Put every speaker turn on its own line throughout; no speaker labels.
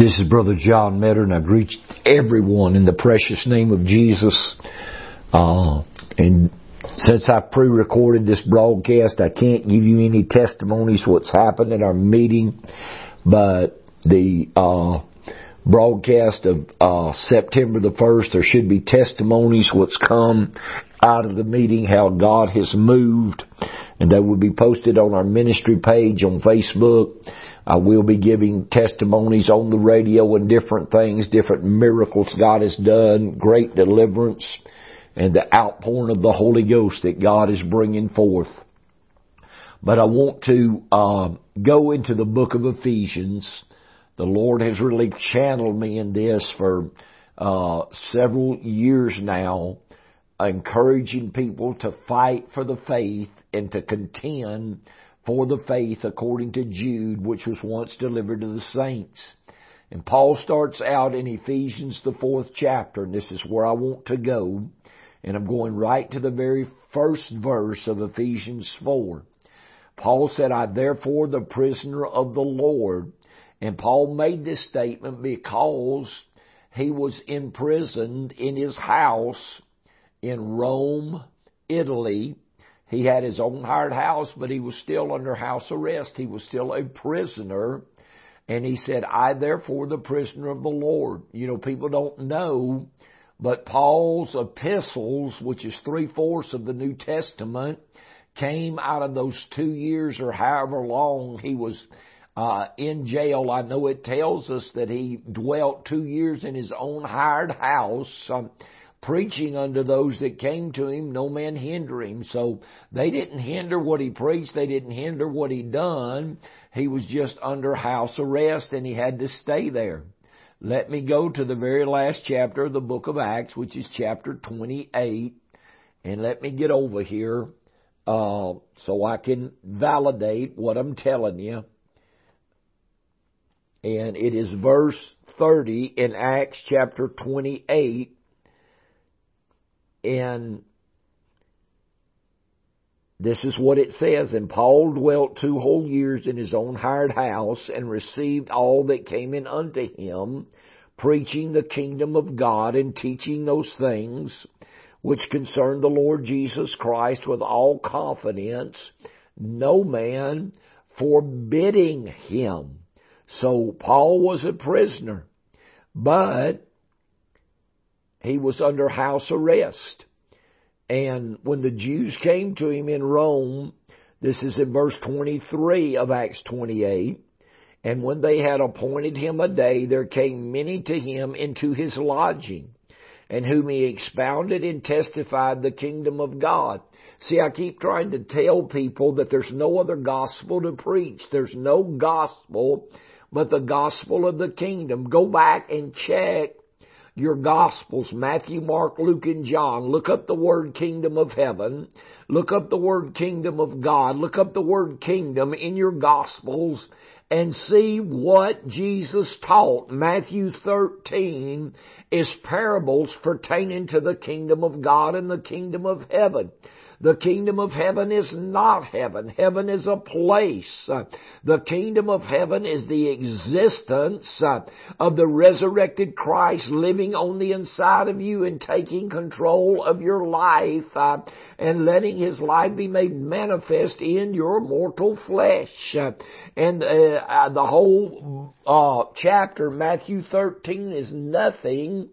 This is Brother John Metter, and I greet everyone in the precious name of Jesus. Uh, and since I pre-recorded this broadcast, I can't give you any testimonies what's happened at our meeting, but the uh, broadcast of uh, September the 1st, there should be testimonies what's come out of the meeting, how God has moved, and they will be posted on our ministry page on Facebook I will be giving testimonies on the radio and different things, different miracles God has done, great deliverance, and the outpouring of the Holy Ghost that God is bringing forth. But I want to uh, go into the book of Ephesians. The Lord has really channeled me in this for uh, several years now, encouraging people to fight for the faith and to contend for the faith according to Jude, which was once delivered to the saints. And Paul starts out in Ephesians, the fourth chapter, and this is where I want to go. And I'm going right to the very first verse of Ephesians 4. Paul said, I therefore the prisoner of the Lord. And Paul made this statement because he was imprisoned in his house in Rome, Italy, he had his own hired house, but he was still under house arrest. He was still a prisoner. And he said, I therefore the prisoner of the Lord. You know, people don't know, but Paul's epistles, which is three fourths of the New Testament, came out of those two years or however long he was uh, in jail. I know it tells us that he dwelt two years in his own hired house. Um, preaching unto those that came to him, no man hinder him. So they didn't hinder what he preached, they didn't hinder what he done. He was just under house arrest and he had to stay there. Let me go to the very last chapter of the book of Acts, which is chapter 28, and let me get over here uh, so I can validate what I'm telling you. And it is verse 30 in Acts chapter 28 and this is what it says, and Paul dwelt two whole years in his own hired house and received all that came in unto him, preaching the kingdom of God and teaching those things which concern the Lord Jesus Christ with all confidence, no man forbidding him. So Paul was a prisoner, but he was under house arrest. And when the Jews came to him in Rome, this is in verse 23 of Acts 28, and when they had appointed him a day, there came many to him into his lodging, and whom he expounded and testified the kingdom of God. See, I keep trying to tell people that there's no other gospel to preach. There's no gospel but the gospel of the kingdom. Go back and check your Gospels, Matthew, Mark, Luke, and John, look up the word kingdom of heaven, look up the word kingdom of God, look up the word kingdom in your Gospels, and see what Jesus taught. Matthew 13 is parables pertaining to the kingdom of God and the kingdom of heaven. The kingdom of heaven is not heaven. Heaven is a place. The kingdom of heaven is the existence of the resurrected Christ living on the inside of you and taking control of your life and letting His life be made manifest in your mortal flesh. And uh, the whole uh, chapter, Matthew 13, is nothing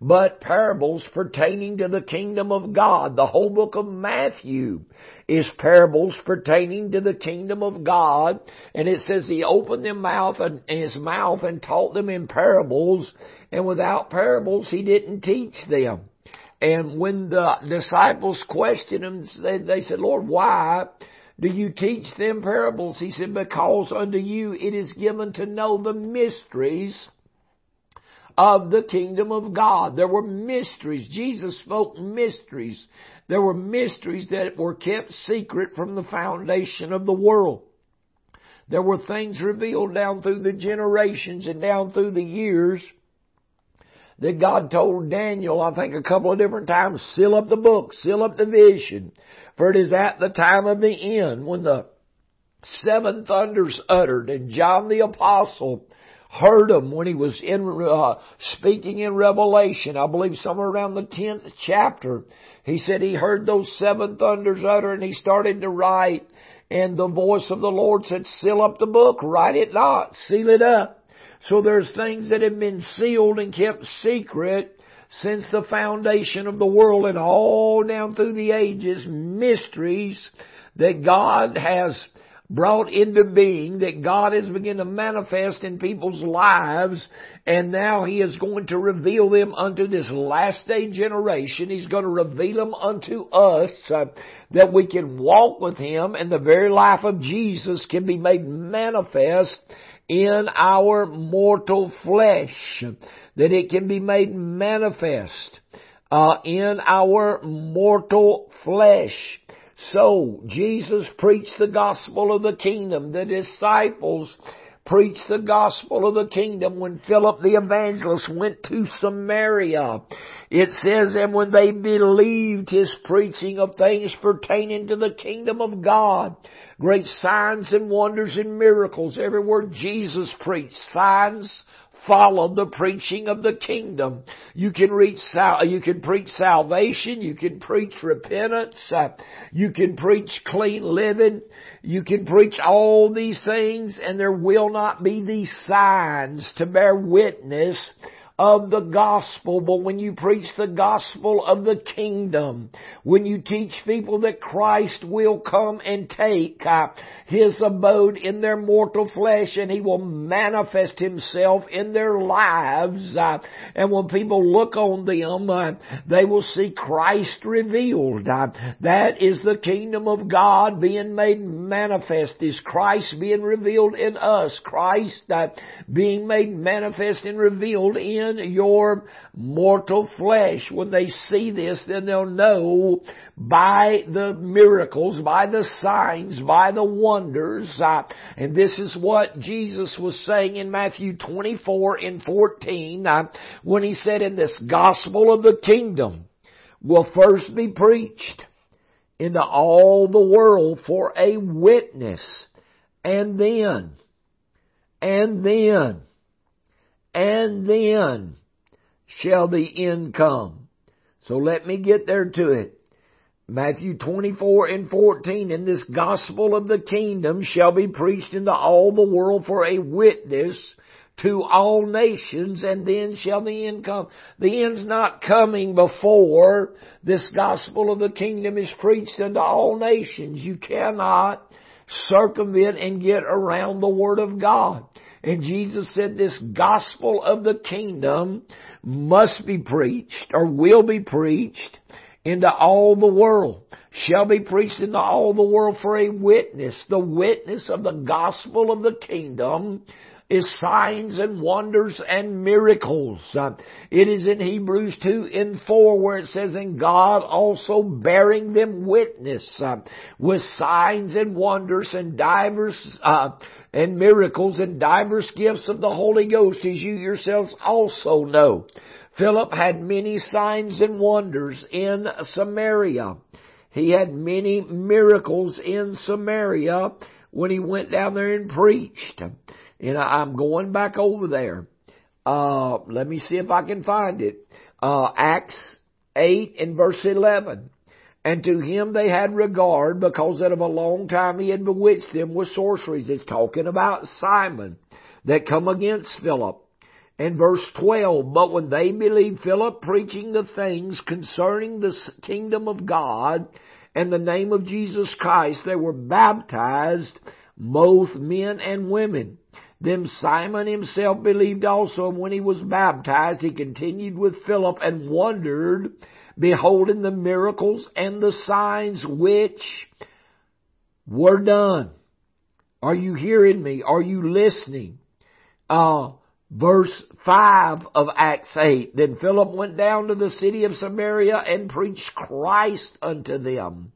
but parables pertaining to the kingdom of God. The whole book of Matthew is parables pertaining to the kingdom of God. And it says he opened their mouth and his mouth and taught them in parables. And without parables, he didn't teach them. And when the disciples questioned him, they said, Lord, why do you teach them parables? He said, because unto you it is given to know the mysteries of the kingdom of God. There were mysteries. Jesus spoke mysteries. There were mysteries that were kept secret from the foundation of the world. There were things revealed down through the generations and down through the years that God told Daniel, I think a couple of different times, seal up the book, seal up the vision, for it is at the time of the end when the seven thunders uttered and John the apostle heard him when he was in, uh, speaking in Revelation. I believe somewhere around the 10th chapter. He said he heard those seven thunders utter and he started to write and the voice of the Lord said, seal up the book, write it not, seal it up. So there's things that have been sealed and kept secret since the foundation of the world and all down through the ages, mysteries that God has brought into being that God has begun to manifest in people's lives and now He is going to reveal them unto this last day generation. He's going to reveal them unto us uh, that we can walk with Him and the very life of Jesus can be made manifest in our mortal flesh. That it can be made manifest uh, in our mortal flesh. So, Jesus preached the gospel of the kingdom. The disciples preached the gospel of the kingdom when Philip the evangelist went to Samaria. It says, and when they believed his preaching of things pertaining to the kingdom of God, great signs and wonders and miracles everywhere Jesus preached, signs, follow the preaching of the kingdom. You can reach sal- you can preach salvation, you can preach repentance, uh, you can preach clean living, you can preach all these things and there will not be these signs to bear witness of the gospel, but when you preach the gospel of the kingdom, when you teach people that Christ will come and take uh, His abode in their mortal flesh and He will manifest Himself in their lives, uh, and when people look on them, uh, they will see Christ revealed. Uh, that is the kingdom of God being made manifest, is Christ being revealed in us, Christ uh, being made manifest and revealed in in your mortal flesh. When they see this, then they'll know by the miracles, by the signs, by the wonders. Uh, and this is what Jesus was saying in Matthew 24 and 14 uh, when he said in this gospel of the kingdom will first be preached into all the world for a witness and then and then and then shall the end come. So let me get there to it. Matthew 24 and 14, and this gospel of the kingdom shall be preached into all the world for a witness to all nations, and then shall the end come. The end's not coming before this gospel of the kingdom is preached unto all nations. You cannot circumvent and get around the Word of God. And Jesus said this gospel of the kingdom must be preached or will be preached into all the world. Shall be preached into all the world for a witness. The witness of the gospel of the kingdom is signs and wonders and miracles. It is in Hebrews 2 and 4 where it says, and God also bearing them witness uh, with signs and wonders and divers uh, and miracles and divers gifts of the Holy Ghost as you yourselves also know. Philip had many signs and wonders in Samaria. He had many miracles in Samaria when he went down there and preached. And I'm going back over there. Uh, let me see if I can find it. Uh, Acts 8 and verse 11. And to him they had regard because that of a long time he had bewitched them with sorceries. It's talking about Simon that come against Philip. And verse 12, but when they believed Philip preaching the things concerning the kingdom of God and the name of Jesus Christ, they were baptized, both men and women. Then Simon himself believed also, and when he was baptized, he continued with Philip and wondered, beholding the miracles and the signs which were done. Are you hearing me? Are you listening? Uh, verse 5 of Acts 8. Then Philip went down to the city of Samaria and preached Christ unto them.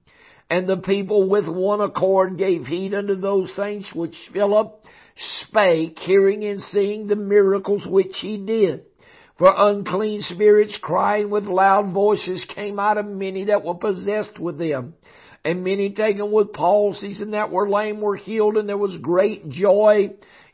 And the people with one accord gave heed unto those things which Philip spake, hearing and seeing the miracles which he did. For unclean spirits crying with loud voices came out of many that were possessed with them. And many taken with palsies and that were lame were healed and there was great joy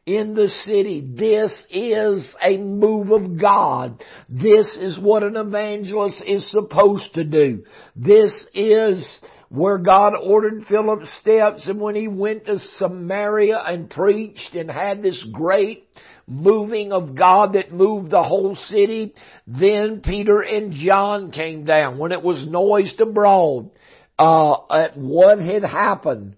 in the city. This is a move of God. This is what an evangelist is supposed to do. This is where God ordered Philip's steps and when he went to Samaria and preached and had this great moving of God that moved the whole city, then Peter and John came down when it was noised abroad uh, at what had happened.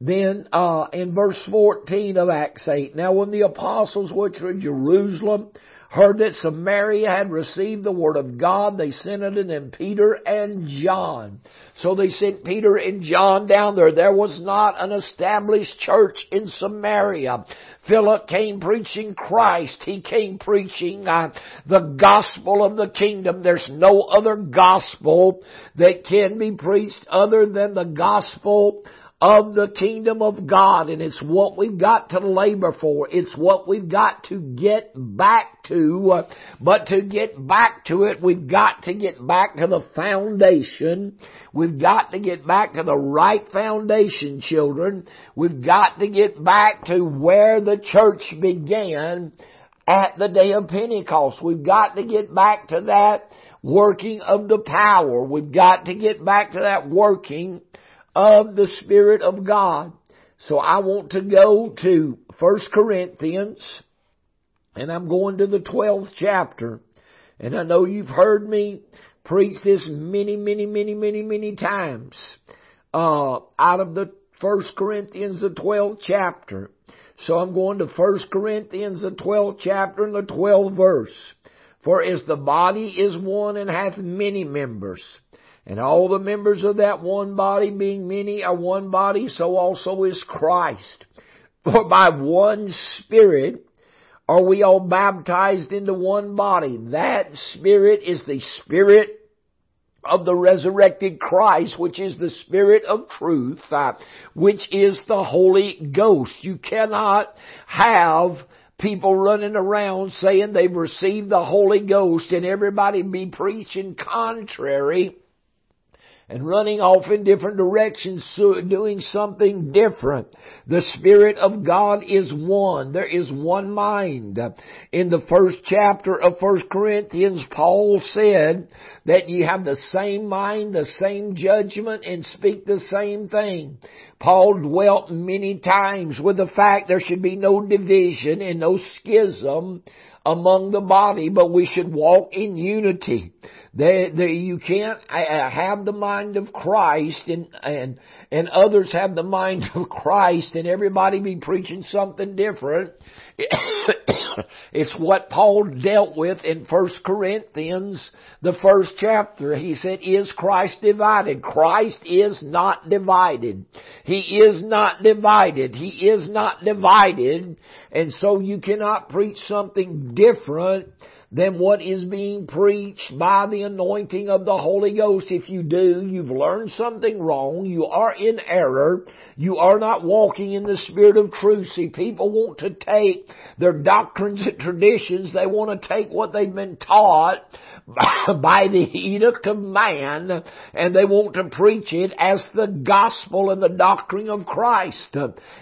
Then uh, in verse 14 of Acts 8, now when the apostles which were in Jerusalem heard that Samaria had received the word of God, they sent unto them Peter and John. So they sent Peter and John down there. There was not an established church in Samaria. Philip came preaching Christ. He came preaching uh, the gospel of the kingdom. There's no other gospel that can be preached other than the gospel of the kingdom of God and it's what we've got to labor for. It's what we've got to get back to. But to get back to it, we've got to get back to the foundation. We've got to get back to the right foundation, children. We've got to get back to where the church began at the day of Pentecost. We've got to get back to that working of the power. We've got to get back to that working of the Spirit of God. So I want to go to 1 Corinthians, and I'm going to the 12th chapter. And I know you've heard me preach this many, many, many, many, many times. Uh, out of the 1 Corinthians, the 12th chapter. So I'm going to 1 Corinthians, the 12th chapter and the 12th verse. For as the body is one and hath many members, and all the members of that one body being many are one body, so also is Christ. For by one Spirit are we all baptized into one body. That Spirit is the Spirit of the resurrected Christ, which is the Spirit of truth, uh, which is the Holy Ghost. You cannot have people running around saying they've received the Holy Ghost and everybody be preaching contrary and running off in different directions, doing something different. The Spirit of God is one. There is one mind. In the first chapter of First Corinthians, Paul said that you have the same mind, the same judgment, and speak the same thing. Paul dwelt many times with the fact there should be no division and no schism among the body, but we should walk in unity. You can't have the mind of Christ and, and, and others have the mind of Christ and everybody be preaching something different. it's what Paul dealt with in First Corinthians, the first chapter. He said, is Christ divided? Christ is not divided. He is not divided. He is not divided. And so you cannot preach something different than what is being preached by the anointing of the Holy Ghost. If you do, you've learned something wrong. You are in error. You are not walking in the Spirit of truth. See, people want to take their doctrines and traditions. They want to take what they've been taught by the edict of man and they want to preach it as the gospel and the doctrine of Christ.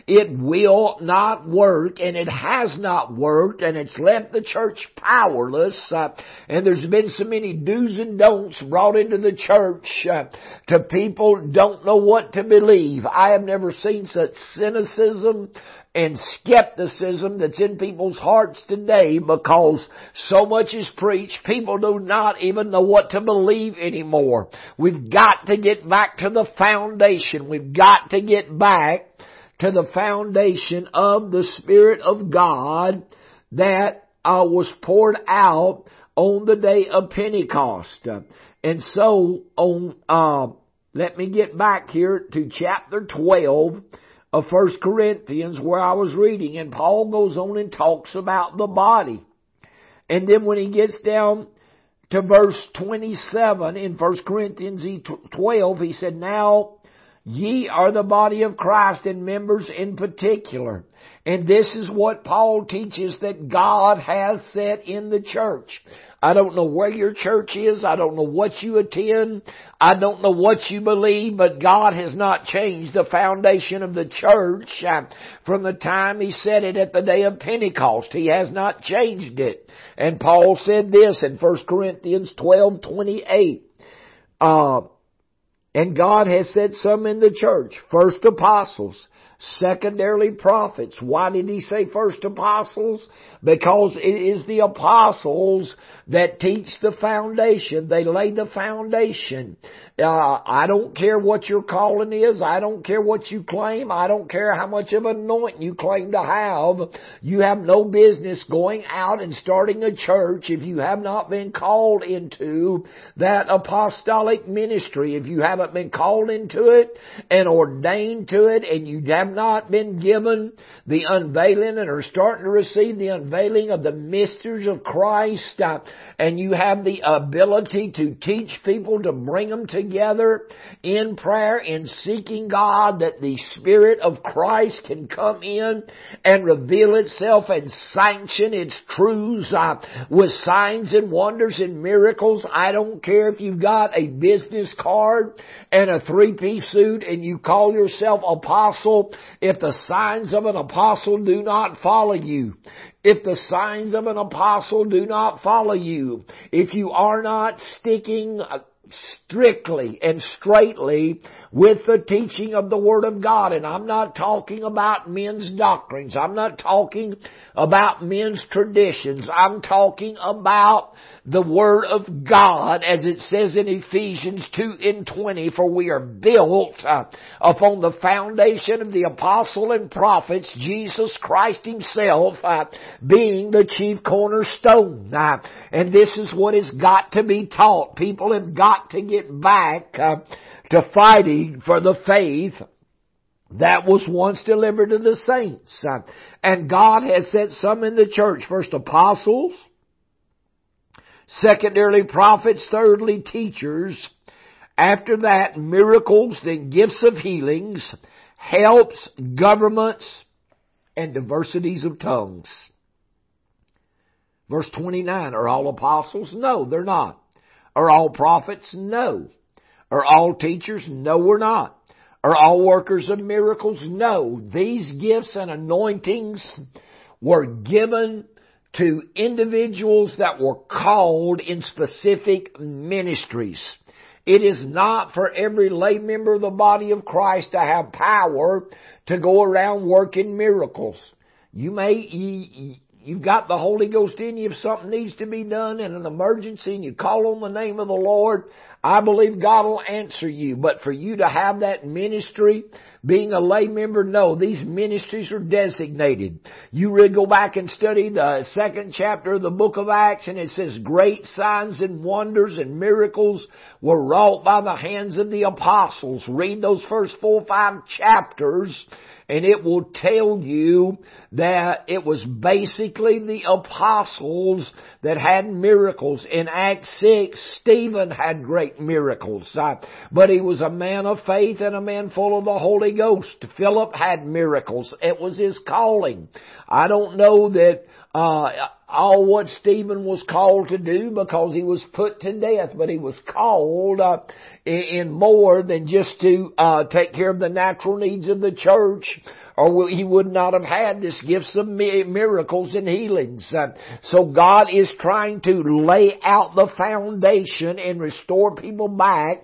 It will not work and it has not worked and it's left the church powerless uh, and there's been so many do's and don'ts brought into the church uh, to people don't know what to believe. I have never seen such cynicism and skepticism that's in people's hearts today because so much is preached, people do not even know what to believe anymore. We've got to get back to the foundation. We've got to get back to the foundation of the Spirit of God that uh, was poured out on the day of Pentecost. And so on, uh, let me get back here to chapter 12 of First Corinthians where I was reading and Paul goes on and talks about the body. And then when he gets down to verse 27 in First Corinthians 12, he said, Now Ye are the body of Christ and members in particular. And this is what Paul teaches that God has set in the church. I don't know where your church is. I don't know what you attend. I don't know what you believe, but God has not changed the foundation of the church uh, from the time He set it at the day of Pentecost. He has not changed it. And Paul said this in 1 Corinthians 12, 28. Uh, and God has set some in the church. First apostles, secondarily prophets. Why did he say first apostles? Because it is the apostles that teach the foundation. They lay the foundation. Uh, I don't care what your calling is. I don't care what you claim. I don't care how much of anointing you claim to have. You have no business going out and starting a church if you have not been called into that apostolic ministry. If you haven't been called into it and ordained to it and you have not been given the unveiling and are starting to receive the unveiling of the mysteries of Christ uh, and you have the ability to teach people to bring them together together in prayer, in seeking God that the Spirit of Christ can come in and reveal itself and sanction its truths uh, with signs and wonders and miracles. I don't care if you've got a business card and a three-piece suit and you call yourself apostle. If the signs of an apostle do not follow you, if the signs of an apostle do not follow you, if you are not sticking strictly and straightly with the teaching of the Word of God. And I'm not talking about men's doctrines. I'm not talking about men's traditions. I'm talking about the Word of God as it says in Ephesians 2 and 20, for we are built uh, upon the foundation of the apostle and prophets, Jesus Christ Himself uh, being the chief cornerstone. Uh, and this is what has got to be taught. People have got to get back uh, to fighting for the faith that was once delivered to the saints. Uh, and God has set some in the church. First apostles, secondarily prophets, thirdly teachers, after that miracles, then gifts of healings, helps, governments, and diversities of tongues. Verse 29, are all apostles? No, they're not. Are all prophets? No. Are all teachers? No, we're not. Are all workers of miracles? No. These gifts and anointings were given to individuals that were called in specific ministries. It is not for every lay member of the body of Christ to have power to go around working miracles. You may, you've got the Holy Ghost in you if something needs to be done in an emergency and you call on the name of the Lord, I believe God will answer you. But for you to have that ministry, being a lay member, no, these ministries are designated. You really go back and study the second chapter of the book of Acts and it says great signs and wonders and miracles were wrought by the hands of the apostles. Read those first four or five chapters and it will tell you that it was basically the apostles that had miracles. In Acts 6, Stephen had great miracles, uh, but he was a man of faith and a man full of the Holy Ghost. Philip had miracles. It was his calling. I don't know that uh, all what Stephen was called to do because he was put to death, but he was called uh, in more than just to uh, take care of the natural needs of the church, or he would not have had this gifts of miracles and healings. Uh, so God is trying to lay out the foundation and restore people back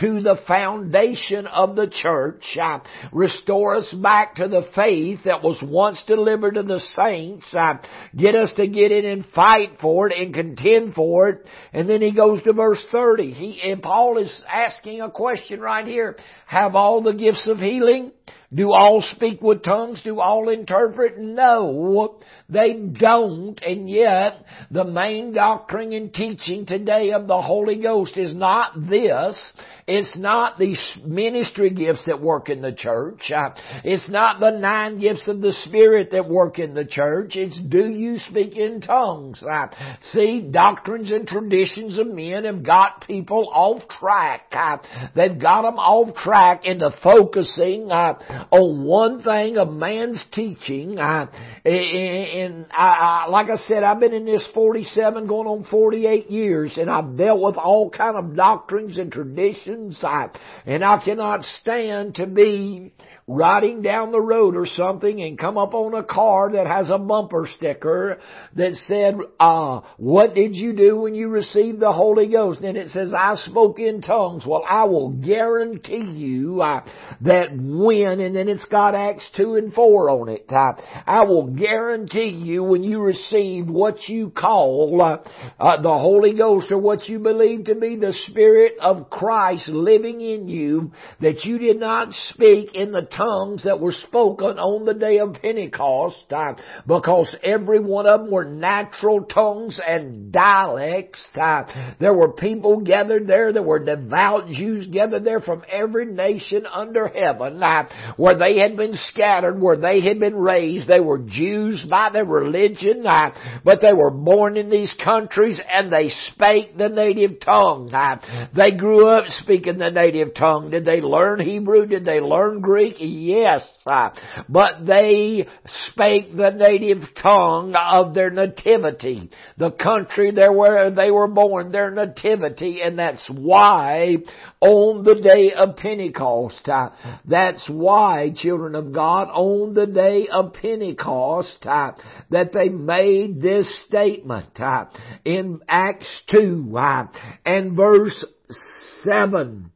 to the foundation of the church, uh, restore us back to the faith that was once delivered to the saints, uh, get us to get in and fight for it and contend for it. And then he goes to verse 30. He, and Paul is asking a question right here. Have all the gifts of healing? Do all speak with tongues? Do all interpret? No, they don't. And yet, the main doctrine and teaching today of the Holy Ghost is not this. It's not these ministry gifts that work in the church. Uh, it's not the nine gifts of the Spirit that work in the church. It's do you speak in tongues? Uh, see, doctrines and traditions of men have got people off track. Uh, they've got them off track into focusing on one thing of man's teaching. I, And like I said, I've been in this 47 going on 48 years and I've dealt with all kind of doctrines and traditions I, and I cannot stand to be riding down the road or something and come up on a car that has a bumper sticker that said, uh, what did you do when you received the Holy Ghost? And it says, I spoke in tongues. Well, I will guarantee you uh, that when, and then it's got Acts 2 and 4 on it, uh, I will guarantee you when you received what you call uh, uh, the Holy Ghost or what you believe to be the Spirit of Christ living in you, that you did not speak in the tongues that were spoken on the day of Pentecost, uh, because every one of them were natural tongues and dialects. Uh, there were people gathered there, there were devout Jews gathered there from every nation under heaven, uh, where they had been scattered, where they had been raised. They were Jews by their religion, but they were born in these countries and they spake the native tongue. They grew up speaking the native tongue. Did they learn Hebrew? Did they learn Greek? Yes, but they spake the native tongue of their nativity, the country there where they were born, their nativity, and that's why on the day of Pentecost, uh, that's why, children of God, on the day of Pentecost, uh, that they made this statement uh, in Acts 2 uh, and verse 7.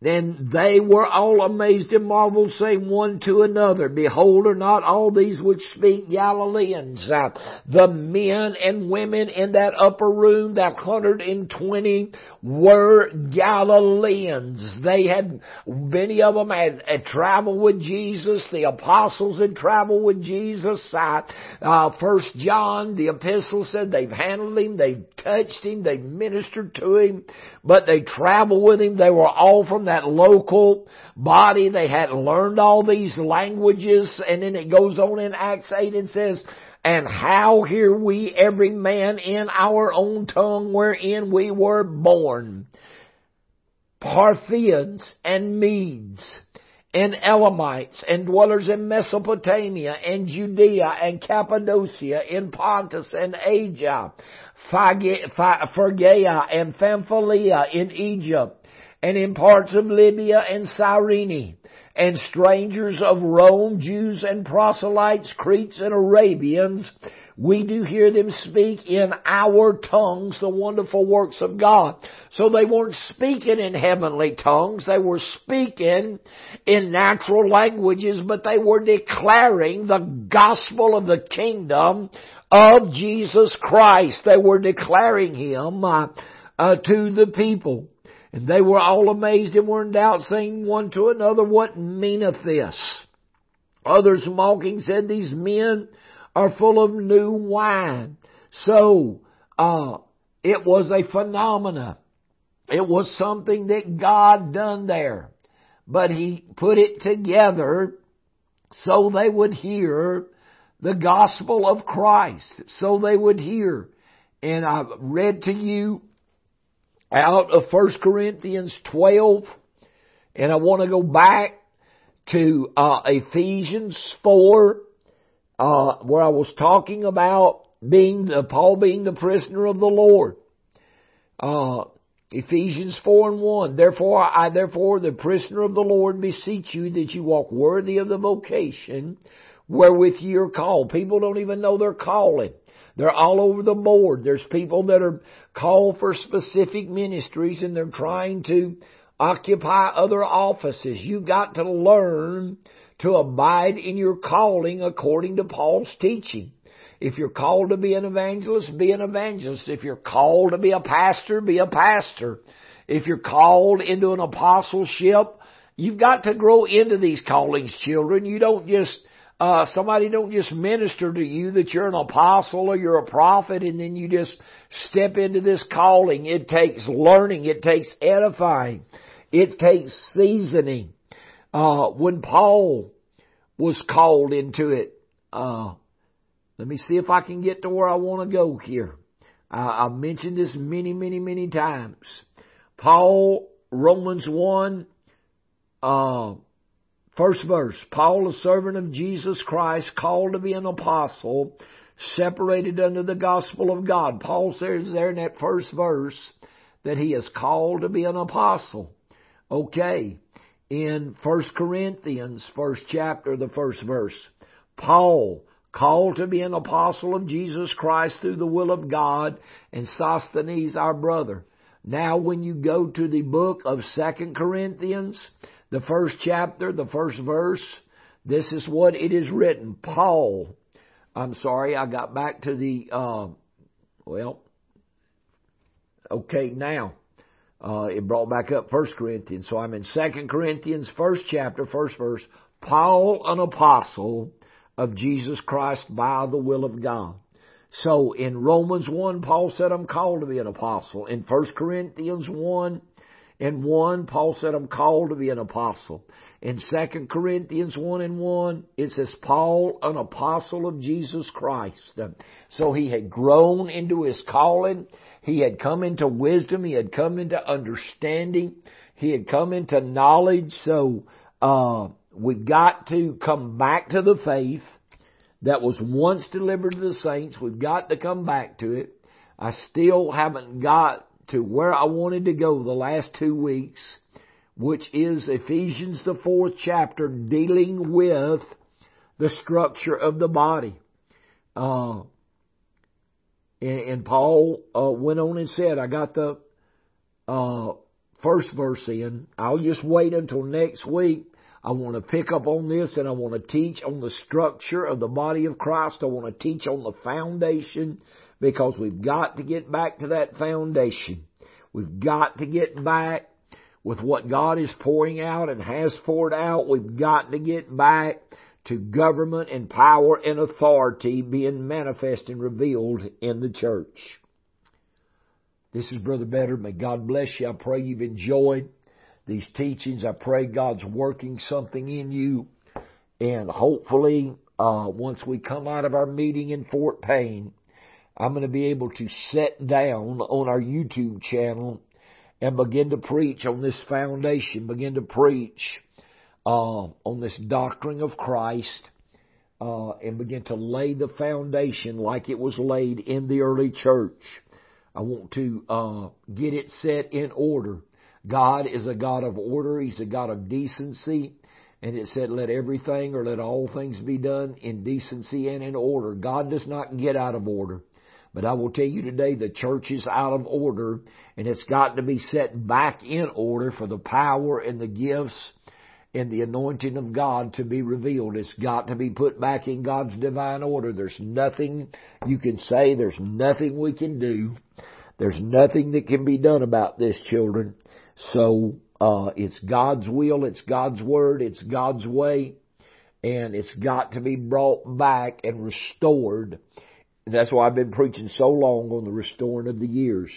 Then they were all amazed and marveled, saying one to another, Behold, are not all these which speak Galileans? Uh, the men and women in that upper room, that 120, were Galileans. They had, many of them had, had traveled with Jesus. The apostles had traveled with Jesus. Uh, uh, First John, the epistle said they've handled him, they've touched him, they've ministered to him, but they traveled with him. They were all from that local body. They had learned all these languages and then it goes on in Acts 8 and says, and how hear we every man in our own tongue wherein we were born. Parthians and Medes and Elamites and dwellers in Mesopotamia and Judea and Cappadocia in Pontus and Asia, Phrygia and Pamphylia in Egypt and in parts of Libya and Cyrene, and strangers of Rome, Jews and proselytes, Cretes and Arabians, we do hear them speak in our tongues the wonderful works of God. So they weren't speaking in heavenly tongues, they were speaking in natural languages, but they were declaring the gospel of the kingdom of Jesus Christ. They were declaring Him uh, uh, to the people. And they were all amazed and were in doubt, saying one to another, What meaneth this? Others mocking said, These men are full of new wine. So, uh, it was a phenomena. It was something that God done there. But He put it together so they would hear the gospel of Christ. So they would hear. And I've read to you out of 1 Corinthians 12, and I want to go back to uh, Ephesians 4, uh, where I was talking about being the, Paul being the prisoner of the Lord. Uh, Ephesians 4 and 1. Therefore, I therefore, the prisoner of the Lord, beseech you that you walk worthy of the vocation wherewith you're called. People don't even know they're calling. They're all over the board. There's people that are called for specific ministries and they're trying to occupy other offices. You've got to learn to abide in your calling according to Paul's teaching. If you're called to be an evangelist, be an evangelist. If you're called to be a pastor, be a pastor. If you're called into an apostleship You've got to grow into these callings, children. You don't just, uh, somebody don't just minister to you that you're an apostle or you're a prophet and then you just step into this calling. It takes learning. It takes edifying. It takes seasoning. Uh, when Paul was called into it, uh, let me see if I can get to where I want to go here. Uh, I've mentioned this many, many, many times. Paul, Romans 1, uh, first verse. Paul, a servant of Jesus Christ, called to be an apostle, separated under the gospel of God. Paul says there in that first verse that he is called to be an apostle. Okay. In First Corinthians, first chapter, the first verse. Paul, called to be an apostle of Jesus Christ through the will of God, and Sosthenes our brother. Now when you go to the book of Second Corinthians, the first chapter, the first verse, this is what it is written. Paul, I'm sorry, I got back to the, uh, well, okay, now, uh, it brought back up First Corinthians. So I'm in Second Corinthians, first chapter, first verse. Paul, an apostle, of Jesus Christ by the will of God. So in Romans 1, Paul said, I'm called to be an apostle. In 1 Corinthians 1 and 1, Paul said, I'm called to be an apostle. In 2 Corinthians 1 and 1, it says, Paul, an apostle of Jesus Christ. So he had grown into his calling. He had come into wisdom. He had come into understanding. He had come into knowledge. So, uh, We've got to come back to the faith that was once delivered to the saints. We've got to come back to it. I still haven't got to where I wanted to go the last two weeks, which is Ephesians the fourth chapter dealing with the structure of the body. Uh, and, and, Paul uh, went on and said, I got the uh, first verse in. I'll just wait until next week I want to pick up on this and I want to teach on the structure of the body of Christ. I want to teach on the foundation because we've got to get back to that foundation. We've got to get back with what God is pouring out and has poured out. We've got to get back to government and power and authority being manifest and revealed in the church. This is Brother Better. May God bless you. I pray you've enjoyed these teachings. I pray God's working something in you. And hopefully, uh, once we come out of our meeting in Fort Payne, I'm going to be able to sit down on our YouTube channel and begin to preach on this foundation, begin to preach uh, on this doctrine of Christ, uh, and begin to lay the foundation like it was laid in the early church. I want to uh, get it set in order God is a God of order. He's a God of decency. And it said, let everything or let all things be done in decency and in order. God does not get out of order. But I will tell you today, the church is out of order and it's got to be set back in order for the power and the gifts and the anointing of God to be revealed. It's got to be put back in God's divine order. There's nothing you can say. There's nothing we can do. There's nothing that can be done about this, children. So uh, it's God's will, it's God's word, it's God's way, and it's got to be brought back and restored. And that's why I've been preaching so long on the restoring of the years.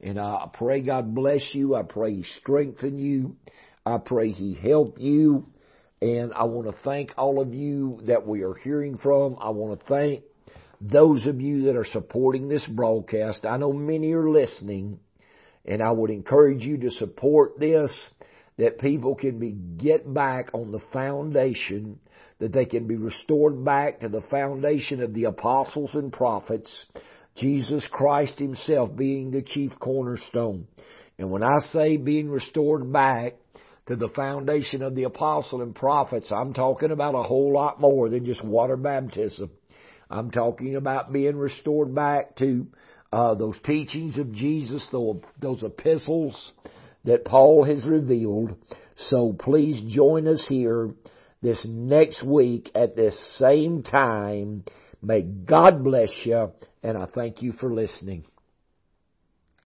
And I pray God bless you. I pray He strengthen you. I pray He help you. And I want to thank all of you that we are hearing from. I want to thank those of you that are supporting this broadcast. I know many are listening and I would encourage you to support this, that people can be, get back on the foundation, that they can be restored back to the foundation of the apostles and prophets, Jesus Christ himself being the chief cornerstone. And when I say being restored back to the foundation of the apostle and prophets, I'm talking about a whole lot more than just water baptism. I'm talking about being restored back to uh, those teachings of Jesus, those, those epistles that Paul has revealed. So please join us here this next week at this same time. May God bless you, and I thank you for listening.